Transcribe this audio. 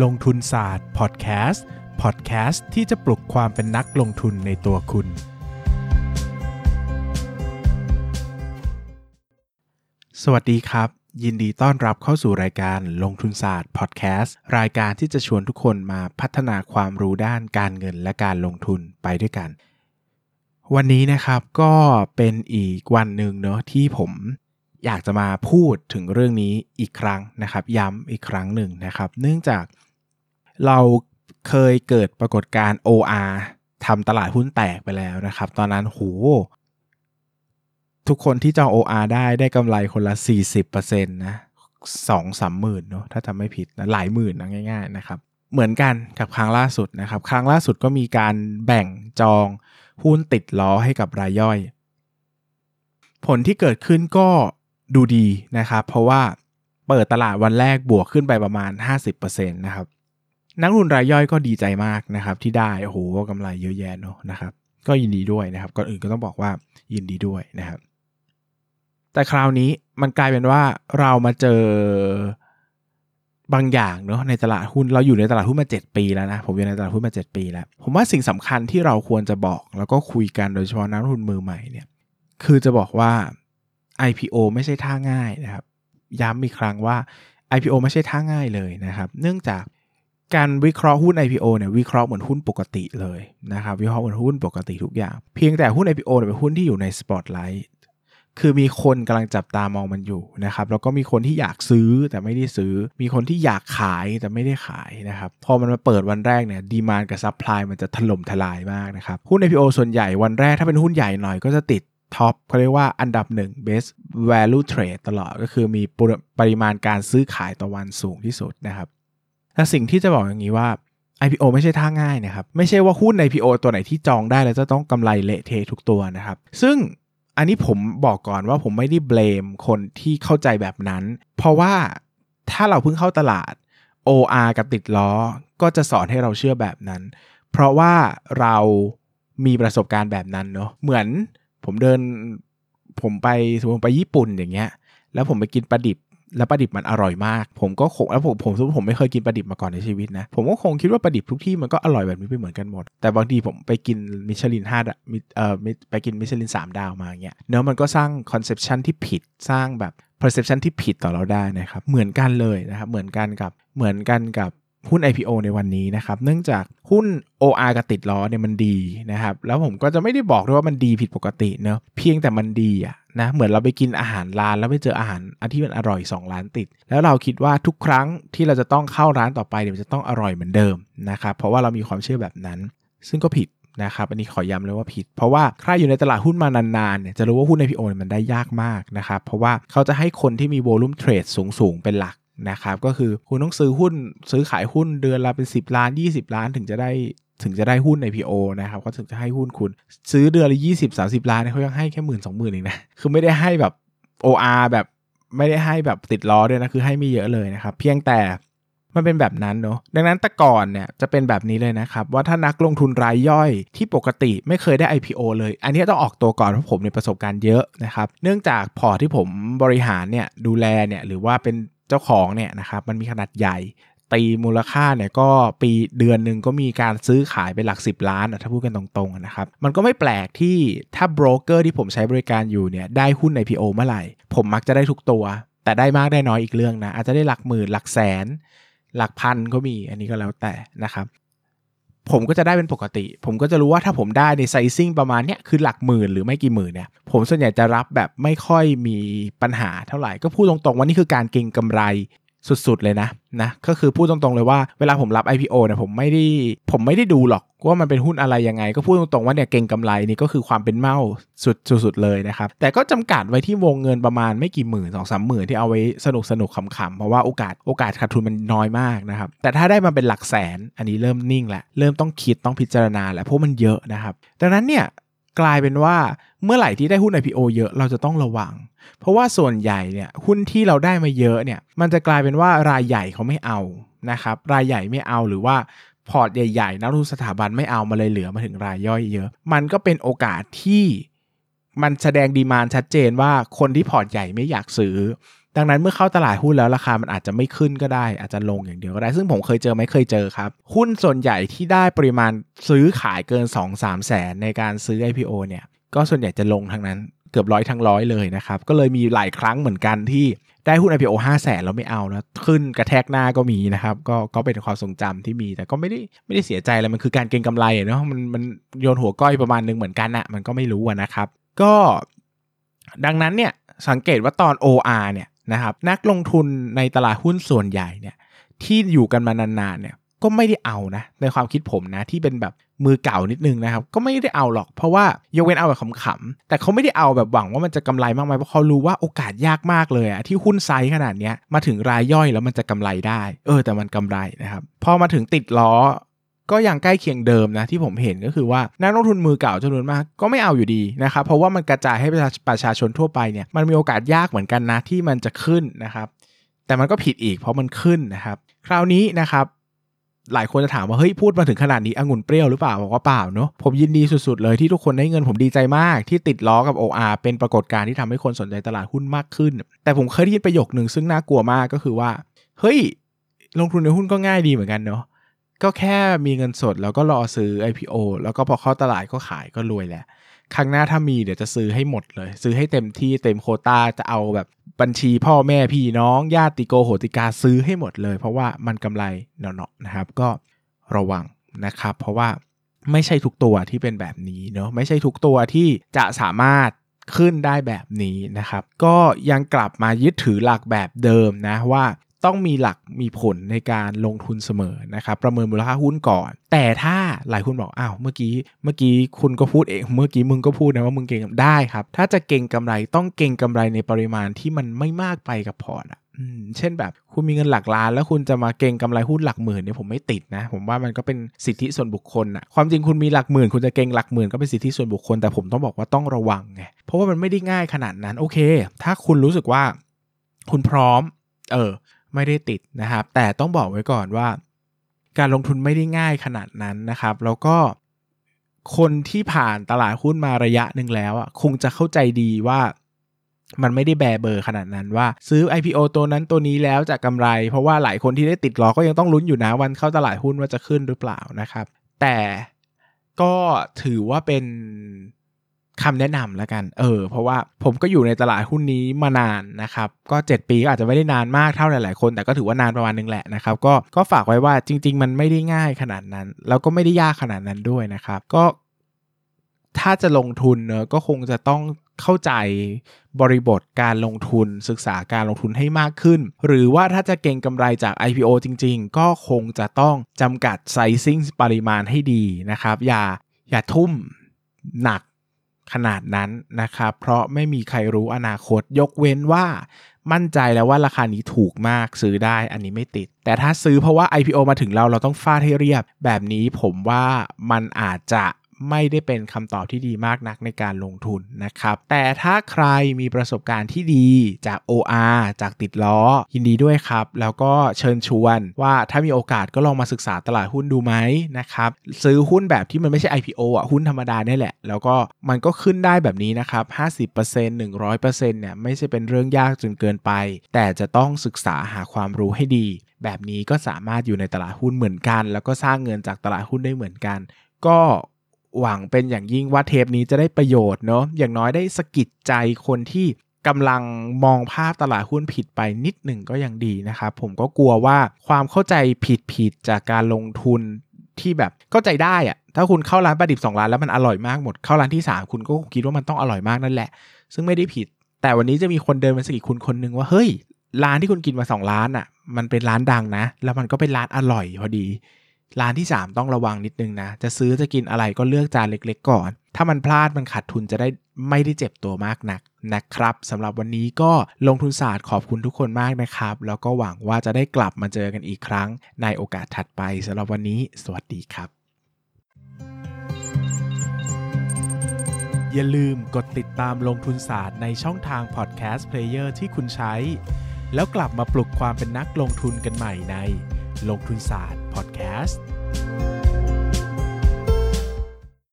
ลงทุนศาสตร์พอดแคสต์พอดแคสต์ที่จะปลุกความเป็นนักลงทุนในตัวคุณ สวัสดีครับ ยินดีต้อนรับเข้าสู่รายการลงทุนศาสตร์พอดแคสต์รายการที่จะชวนทุกคนมาพัฒนาความรู้ด้านการเงินและการลงทุนไปด้วยกัน วันนี้นะครับก็เป็นอีกวันหนึ่งเนาะที่ผมอยากจะมาพูดถึงเรื่องนี้อีกครั้งนะครับ ย้ำอีกครั้งหนึ่งนะครับ เนื่องจาก เราเคยเกิดปรากฏการณ์ OR ทำตลาดหุ้นแตกไปแล้วนะครับ ตอนนั้นโหทุกคนที่จอง OR ได้ได้กำไรคนละ 40%นะสองสามหมื่นเนาะถ้าจำไม่ผิดนะหลายหมื่นนะง่าย ๆ นะครับ เหมือนกันกับครั้งล่าสุดนะครับ ครั้งล่าสุดก็มีการแบ่งจองหุ้นติดล้อให้กับรายย่อย ผลที่เกิดขึ้นก็ดูดีนะครับ เพราะว่าเปิดตลาดวันแรกบวกขึ้นไปประมาณ 50%นะครับ นักลงทุนรายย่อยก็ดีใจมากนะครับ ที่ได้โอ้โหกำไรเยอะแยะเนาะนะครับ ก็ยินดีด้วยนะครับก่อนอื่นก็ต้องบอกว่ายินดีด้วยนะครับ แต่คราวนี้มันกลายเป็นว่าเรามาเจอบางอย่างเนาะในตลาดหุ้นเราอยู่ในตลาดหุ้นมา 7 ปีแล้วนะผมอยู่ในตลาดหุ้นมา 7 ปีแล้ว ผมว่าสิ่งสำคัญที่เราควรจะบอกแล้วก็คุยกันโดยเฉพาะนักลงทุนมือใหม่เนี่ยคือจะบอกว่า IPO ไม่ใช่ท่าง่ายนะครับ ย้ำอีกครั้งว่า IPO ไม่ใช่ท่าง่ายเลยนะครับ เนื่องจาก การวิเคราะห์หุ้น IPO เนี่ยวิเคราะห์เหมือนหุ้นปกติเลยนะครับวิเคราะห์เหมือนหุ้นปกติทุกอย่าง เพียงแต่หุ้น IPO เนี่ยเป็นหุ้นที่อยู่ในสปอตไลท์คือมีคนกำลังจับตามองมันอยู่นะครับแล้วก็มีคนที่อยากซื้อแต่ไม่ได้ซื้อ มีคนที่อยากขายแต่ไม่ได้ขายนะครับพอมันมาเปิดวันแรกเนี่ย demand กับ supply มันจะถล่มทลายมากนะครับหุ้น IPO ส่วนใหญ่วันแรกถ้าเป็นหุ้นใหญ่หน่อยก็จะติดท็อปเขาเรียกว่าอันดับหนึ่ง best value trade ตลอดก็คือมีปริมาณการซื้อขายต่อวันสูงที่สุดนะครับ แต่สิ่งที่จะบอกอย่างนี้ว่า IPO ไม่ใช่ท่าง่ายนะครับ ไม่ใช่ว่าหุ้น IPO ตัวไหนที่จองได้แล้วจะต้องกำไรเละเทะทุกตัวนะครับ ซึ่งอันนี้ผมบอกก่อนว่าผมไม่ได้เบลมคนที่เข้าใจแบบนั้น เพราะว่าถ้าเราเพิ่งเข้าตลาด OR กับติดล้อ ก็จะสอนให้เราเชื่อแบบนั้น เพราะว่าเรามีประสบการณ์แบบนั้นเนาะเหมือนผมเดินผมไปสมมติไปญี่ปุ่นอย่างเงี้ย แล้วผมไปกินปลาดิบ แล้วปลาดิบมันอร่อยมาก ผมก็คงแล้วผมผมผมไม่เคยกินปลาดิบมาก่อนในชีวิตนะ ผมก็คงคิดว่าปลาดิบทุกที่มันก็อร่อยแบบนี้ไปเหมือนกันหมด แต่บางทีผมไปกินมิชลินห้าเอ่อไปกินมิชลินสามดาวมาเงี้ยเนี่ยมันก็สร้าง conception ที่ผิดสร้างแบบ perception ที่ผิดต่อเราได้นะครับ เหมือนกันเลยนะครับ เหมือนกันกับเหมือนกันกับหุ้น IPO ในวันนี้นะครับ เนื่องจากหุ้น OR กับติดล้อเนี่ยมันดีนะครับ แล้วผมก็จะไม่ได้บอกด้วยว่ามันดีผิดปกติเนาะเพียงแต่มันดีอะ นะเหมือนเราไปกินอาหารร้านแล้วไปเจออาหารอันที่มันอร่อย 2 ร้านติด แล้วเราคิดว่าทุกครั้งที่เราจะต้องเข้าร้านต่อไปเนี่ยมันจะต้องอร่อยเหมือนเดิมนะครับเพราะว่าเรามีความเชื่อแบบนั้น ซึ่งก็ผิดนะครับอันนี้ขอย้ำเลยว่าผิด เพราะว่าใครอยู่ในตลาดหุ้นมานานๆเนี่ยจะรู้ว่าหุ้น IPO เนี่ยมันได้ยากมากนะครับเพราะว่าเขาจะให้คนที่มีโวลุ่มเทรดสูงๆเป็นหลัก นะครับก็คือคุณต้องซื้อหุ้นซื้อขายหุ้นเดือนละเป็น 10 ล้าน 20 ล้านถึงจะได้ถึงจะได้หุ้นใน PO นะครับก็ถึงจะให้หุ้นคุณ ซื้อเดือนละ20 30ล้านเขายังให้แค่หมื่นสองหมื่นเองนะคือไม่ได้ให้แบบ OR แบบไม่ได้ให้แบบติดล้อด้วยนะคือให้ไม่เยอะเลยนะครับเพียงแต่มันเป็นแบบนั้นเนาะดังนั้นแต่ก่อนเนี่ยจะเป็นแบบนี้เลยนะครับ ว่าถ้านักลงทุนรายย่อยที่ปกติไม่เคยได้ IPO เลย อันนี้ต้องออกตัวก่อนเพราะผมในประสบการณ์เยอะนะครับ เนื่องจากพอที่ผมบริหารเนี่ยดูแลเนี่ยหรือว่าเป็นเจ้าของเนี่ยนะครับมันมีขนาดใหญ่ตีมูลค่าเนี่ยก็ปีเดือนหนึ่งก็มีการซื้อขายไปหลัก 10 ล้านถ้าพูดกันตรงๆนะครับ มันก็ไม่แปลกที่ถ้าโบรกเกอร์ที่ผมใช้บริการอยู่เนี่ยได้หุ้นใน PO เมื่อไหร่ ผมมักจะได้ทุกตัว แต่ได้มากได้น้อยอีกเรื่องนะ อาจจะได้หลักหมื่นหลักแสน หลักพันก็มีอันนี้ก็แล้วแต่นะครับ ผมก็จะได้เป็นปกติ ผมก็จะรู้ว่าถ้าผมได้ในไซซิ่งประมาณเนี้ยคือหลักหมื่นหรือไม่กี่หมื่นเนี่ย ผมส่วนใหญ่จะรับแบบไม่ค่อยมีปัญหาเท่าไหร่ ก็พูดตรงๆว่านี่คือการเก็งกำไรสุดๆเลยนะนะก็คือพูดตรงๆเลยว่าเวลาผมรับ IPO เนี่ยผมไม่ได้ผมไม่ได้ดูหรอก ว่ามันเป็นหุ้นอะไรยังไง ก็พูดตรงๆว่าเนี่ยเก่งกำไรนี่ก็คือความเป็นเมาสุดสุดเลยนะครับ แต่ก็จำกัดไว้ที่วงเงินประมาณไม่กี่หมื่นสองสามหมื่นที่เอาไว้สนุกสนุกขำๆเพราะว่าโอกาสโอกาสขาดทุนมันน้อยมากนะครับ แต่ถ้าได้มาเป็นหลักแสนอันนี้เริ่มนิ่งแหละเริ่มต้องคิดต้องพิจารณาแล้วเพราะมันเยอะนะครับดังนั้นเนี่ยกลายเป็นว่าเมื่อไหร่ที่ได้หุ้น IPO เยอะเราจะต้องระวัง เพราะว่าส่วนใหญ่เนี่ยหุ้นที่เราได้มาเยอะเนี่ยมันจะกลายเป็นว่ารายใหญ่เขาไม่เอานะครับรายใหญ่ไม่เอาหรือว่า พอร์ตใหญ่ๆนักลงทุนสถาบันไม่เอามาเลยเหลือมาถึงรายย่อยเยอะ มันก็เป็นโอกาสที่มันแสดง demand ชัดเจนว่าคนที่พอร์ตใหญ่ไม่อยากซื้อ ดังนั้นเมื่อเข้าตลาดหุ้นแล้วราคามันอาจจะไม่ขึ้นก็ได้ อาจจะลงอย่างเดียวก็ได้ ซึ่งผมเคยเจอไหมเคยเจอครับ หุ้นส่วนใหญ่ที่ได้ปริมาณซื้อขายเกิน 2-3 แสนในการซื้อ IPO เนี่ยก็ส่วนใหญ่จะลงทั้งนั้น เกือบร้อยทั้งร้อยเลยนะครับ ก็เลยมีหลายครั้งเหมือนกันที่ได้หุ้น IPO 5 0 0แสนแล้วไม่เอาแล้วขึ้นกระแทกหน้าก็มีนะครับ ก็ก็เป็นความทรงจำที่มี แต่ก็ไม่ได้ไม่ได้เสียใจอะไรมันคือการเก็งกำไรเนาะมันมันโยนหัวก้อยประมาณนึงเหมือนกันอะมันก็ไม่รู้นะครับ ก็ดังนั้นเนี่ยสังเกตว่าตอน OR เนี่ยนะครับนักลงทุนในตลาดหุ้นส่วนใหญ่เนี่ยที่อยู่กันมานานๆเนี่ย ก็ไม่ได้เอานะ ในความคิดผมนะที่เป็นแบบมือเก่านิดนึงนะครับ ก็ไม่ได้เอาหรอก เพราะว่ายกเว้นเอาแบบขำๆแต่เขาไม่ได้เอาแบบหวังว่ามันจะกำไรมากไหมเพราะเขารู้ว่าโอกาสยากมากเลยอะที่หุ้นไซส์ขนาดนี้มาถึงรายย่อยแล้วมันจะกำไรได้ เออ แต่มันกำไรนะครับพอมาถึงติดล้อก็ยังใกล้เคียงเดิมนะที่ผมเห็นก็คือว่านักลงทุนมือเก่าจำนวนมากก็ไม่เอาอยู่ดีนะครับเพราะว่ามันกระจายให้ประชาชนทั่วไปเนี่ยมันมีโอกาสยากเหมือนกันนะที่มันจะขึ้นนะครับแต่มันก็ผิดอีกเพราะมันขึ้นนะครับ คราวนี้นะครับ หลายคนจะถามว่าเฮ้ยพูดมาถึงขนาดนี้องุ่นเปรี้ยวหรือเปล่าบอกว่าเปล่าเนาะผมยินดีสุดๆเลยที่ทุกคนได้เงินผมดีใจมาก ที่ติดล้อกับ OR เป็นปรากฏการณ์ที่ทำให้คนสนใจตลาดหุ้นมากขึ้น แต่ผมเคยได้ยินประโยคหนึ่งซึ่งน่ากลัวมากก็คือว่า เฮ้ย ลงทุนในหุ้นก็ง่ายดีเหมือนกันเนาะก็แค่มีเงินสดแล้วก็รอซื้อ IPO แล้วก็พอเข้าตลาดก็ขายก็รวยแหละ ครั้งหน้าถ้ามีเดี๋ยวจะซื้อให้หมดเลย ซื้อให้เต็มที่เต็มโคตาจะเอาแบบบัญชีพ่อแม่พี่น้องญาติโกโหติกาซื้อให้หมดเลย เพราะว่ามันกำไรเนาะนะครับ ก็ระวังนะครับ เพราะว่าไม่ใช่ทุกตัวที่เป็นแบบนี้เนาะไม่ใช่ทุกตัวที่จะสามารถขึ้นได้แบบนี้นะครับ ก็ยังกลับมายึดถือหลักแบบเดิมนะว่า ต้องมีหลักมีผลในการลงทุนเสมอนะครับประเมินมูลค่าหุ้นก่อน แต่ถ้าหลายคนบอกอ้าวเมื่อกี้เมื่อกี้คุณก็พูดเองเมื่อกี้มึงก็พูดนะว่ามึงเก่งได้ครับ ถ้าจะเก่งกำไรต้องเก่งกำไรในปริมาณที่มันไม่มากไปกับพอร์ตอะเช่นแบบคุณมีเงินหลักล้าน แล้วคุณจะมาเก่งกำไรหุ้นหลักหมื่นเนี่ยผมไม่ติดนะ ผมว่ามันก็เป็นสิทธิส่วนบุคคลอะความจริงคุณมีหลักหมื่น คุณจะเก่งหลักหมื่นก็เป็นสิทธิส่วนบุคคลแต่ผมต้องบอกว่าต้องระวังไงเพราะว่ามันไม่ได้ง่ายขนาดนั้นโอเค ถ้าคุณรู้สึกว่า คุณพร้อม เออ ไม่ได้ติดนะครับ แต่ต้องบอกไว้ก่อนว่า การลงทุนไม่ได้ง่ายขนาดนั้นนะครับ แล้วก็คนที่ผ่านตลาดหุ้นมาระยะหนึ่งแล้วอะคงจะเข้าใจดีว่ามันไม่ได้แบเบอร์ขนาดนั้นว่าซื้อ IPO ตัวนั้นตัวนี้แล้วจะกำไร เพราะว่าหลายคนที่ได้ติดล้อก็ยังต้องลุ้นอยู่นะวันเข้าตลาดหุ้นว่าจะขึ้นหรือเปล่านะครับ แต่ก็ถือว่าเป็น คำแนะนำแล้วกัน เออ เพราะว่าผมก็อยู่ในตลาดหุ้นนี้มานานนะครับ ก็ 7 ปีก็อาจจะไม่ได้นานมากเท่าหลาย ๆ คน แต่ก็ถือว่านานประมาณนึงแหละนะครับ ก็ ก็ฝากไว้ว่าจริง ๆ มันไม่ได้ง่ายขนาดนั้น แล้วก็ไม่ได้ยากขนาดนั้นด้วยนะครับ ก็ ถ้าจะลงทุนเนอะก็คงจะต้องเข้าใจบริบทการลงทุนศึกษาการลงทุนให้มากขึ้น หรือว่าถ้าจะเก่งกำไรจาก IPO จริง ๆ ก็คงจะต้องจำกัดไซซิ่งปริมาณให้ดีนะครับ อย่าอย่าทุ่มหนัก ขนาดนั้นนะครับเพราะไม่มีใครรู้อนาคต ยกเว้นว่ามั่นใจแล้วว่าราคานี้ถูกมากซื้อได้อันนี้ไม่ติด แต่ถ้าซื้อเพราะว่า IPO มาถึงเราเราต้องฟาดให้เรียบ แบบนี้ผมว่ามันอาจจะ ไม่ได้เป็นคำตอบที่ดีมากนักในการลงทุนนะครับ แต่ถ้าใครมีประสบการณ์ที่ดีจาก OR จากติดล้อ ยินดีด้วยครับ แล้วก็เชิญชวนว่าถ้ามีโอกาสก็ลองมาศึกษาตลาดหุ้นดูไหมนะครับ ซื้อหุ้นแบบที่มันไม่ใช่ IPO อะหุ้นธรรมดาเนี่ยแหละ แล้วก็มันก็ขึ้นได้แบบนี้นะครับ50% 100%เนี่ยไม่ใช่เป็นเรื่องยากจนเกินไป แต่จะต้องศึกษาหาความรู้ให้ดี แบบนี้ก็สามารถอยู่ในตลาดหุ้นเหมือนกัน แล้วก็สร้างเงินจากตลาดหุ้นได้เหมือนกัน ก็ หวังเป็นอย่างยิ่งว่าเทปนี้จะได้ประโยชน์เนาะอย่างน้อยได้สกิดใจคนที่กำลังมองภาพตลาดหุ้นผิดไปนิดหนึ่งก็ยังดีนะครับผมก็กลัวว่าความเข้าใจผิดผิดจากการลงทุนที่แบบเข้าใจได้อะถ้าคุณเข้าร้านปลาดิบ2ร้านแล้วมันอร่อยมากหมดเข้าร้านที่ 3 คุณก็คิดว่ามันต้องอร่อยมากนั่นแหละ ซึ่งไม่ได้ผิด แต่วันนี้จะมีคนเดินมาสกิดคุณคนนึงว่าเฮ้ยร้านที่คุณกินมา2ร้านอะ่ะ มันเป็นร้านดังนะ แล้วมันก็เป็นร้านอร่อยพอดี ร้านที่ 3 ต้องระวังนิดนึงนะ จะซื้อจะกินอะไรก็เลือกจานเล็ก ๆ ก่อน ถ้ามันพลาดมันขาดทุนจะได้ไม่ได้เจ็บตัวมากนักนะครับสำหรับวันนี้ก็ลงทุนศาสตร์ขอบคุณทุกคนมากนะครับ แล้วก็หวังว่าจะได้กลับมาเจอกันอีกครั้ง ในโอกาสถัดไปสำหรับวันนี้ สวัสดีครับ อย่าลืมกดติดตามลงทุนศาสตร์ในช่องทางพอดแคสต์เพลเยอร์ที่คุณใช้ แล้วกลับมาปลุกความเป็นนักลงทุนกันใหม่ในลงทุนศาสตร์ Podcast.